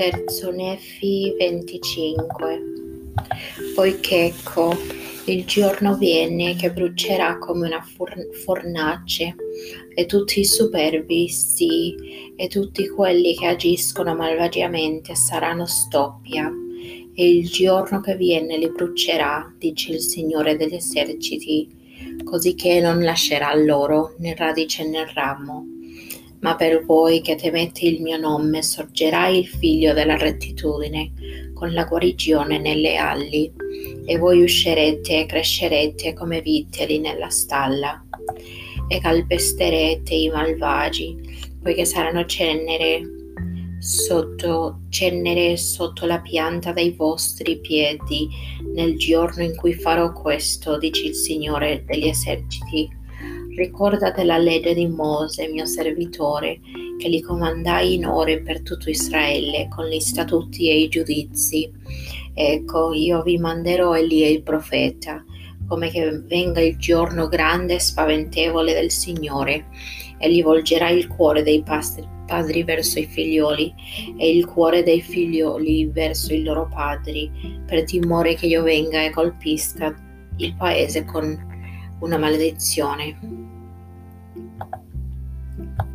Terzo Nefi 25 Poiché ecco, il giorno viene che brucerà come una fornace e tutti i superbi, sì, e tutti quelli che agiscono malvagiamente saranno stoppia e il giorno che viene li brucerà, dice il Signore degli eserciti, così che non lascerà loro né radice né ramo. Ma per voi che temete il mio nome sorgerà il figlio della rettitudine, con la guarigione nelle ali, e voi uscirete e crescerete come viteli nella stalla, e calpesterete i malvagi, poiché saranno cenere sotto, cenere sotto la pianta dei vostri piedi nel giorno in cui farò questo, dice il Signore degli eserciti. Ricordate la legge di Mose, mio servitore, che li comandai in ore per tutto Israele con gli statuti e i giudizi. Ecco, io vi manderò Elia il profeta, come che venga il giorno grande e spaventevole del Signore, e gli volgerà il cuore dei padri verso i figlioli e il cuore dei figlioli verso i loro padri, per timore che io venga e colpisca il paese con una maledizione. Thank you.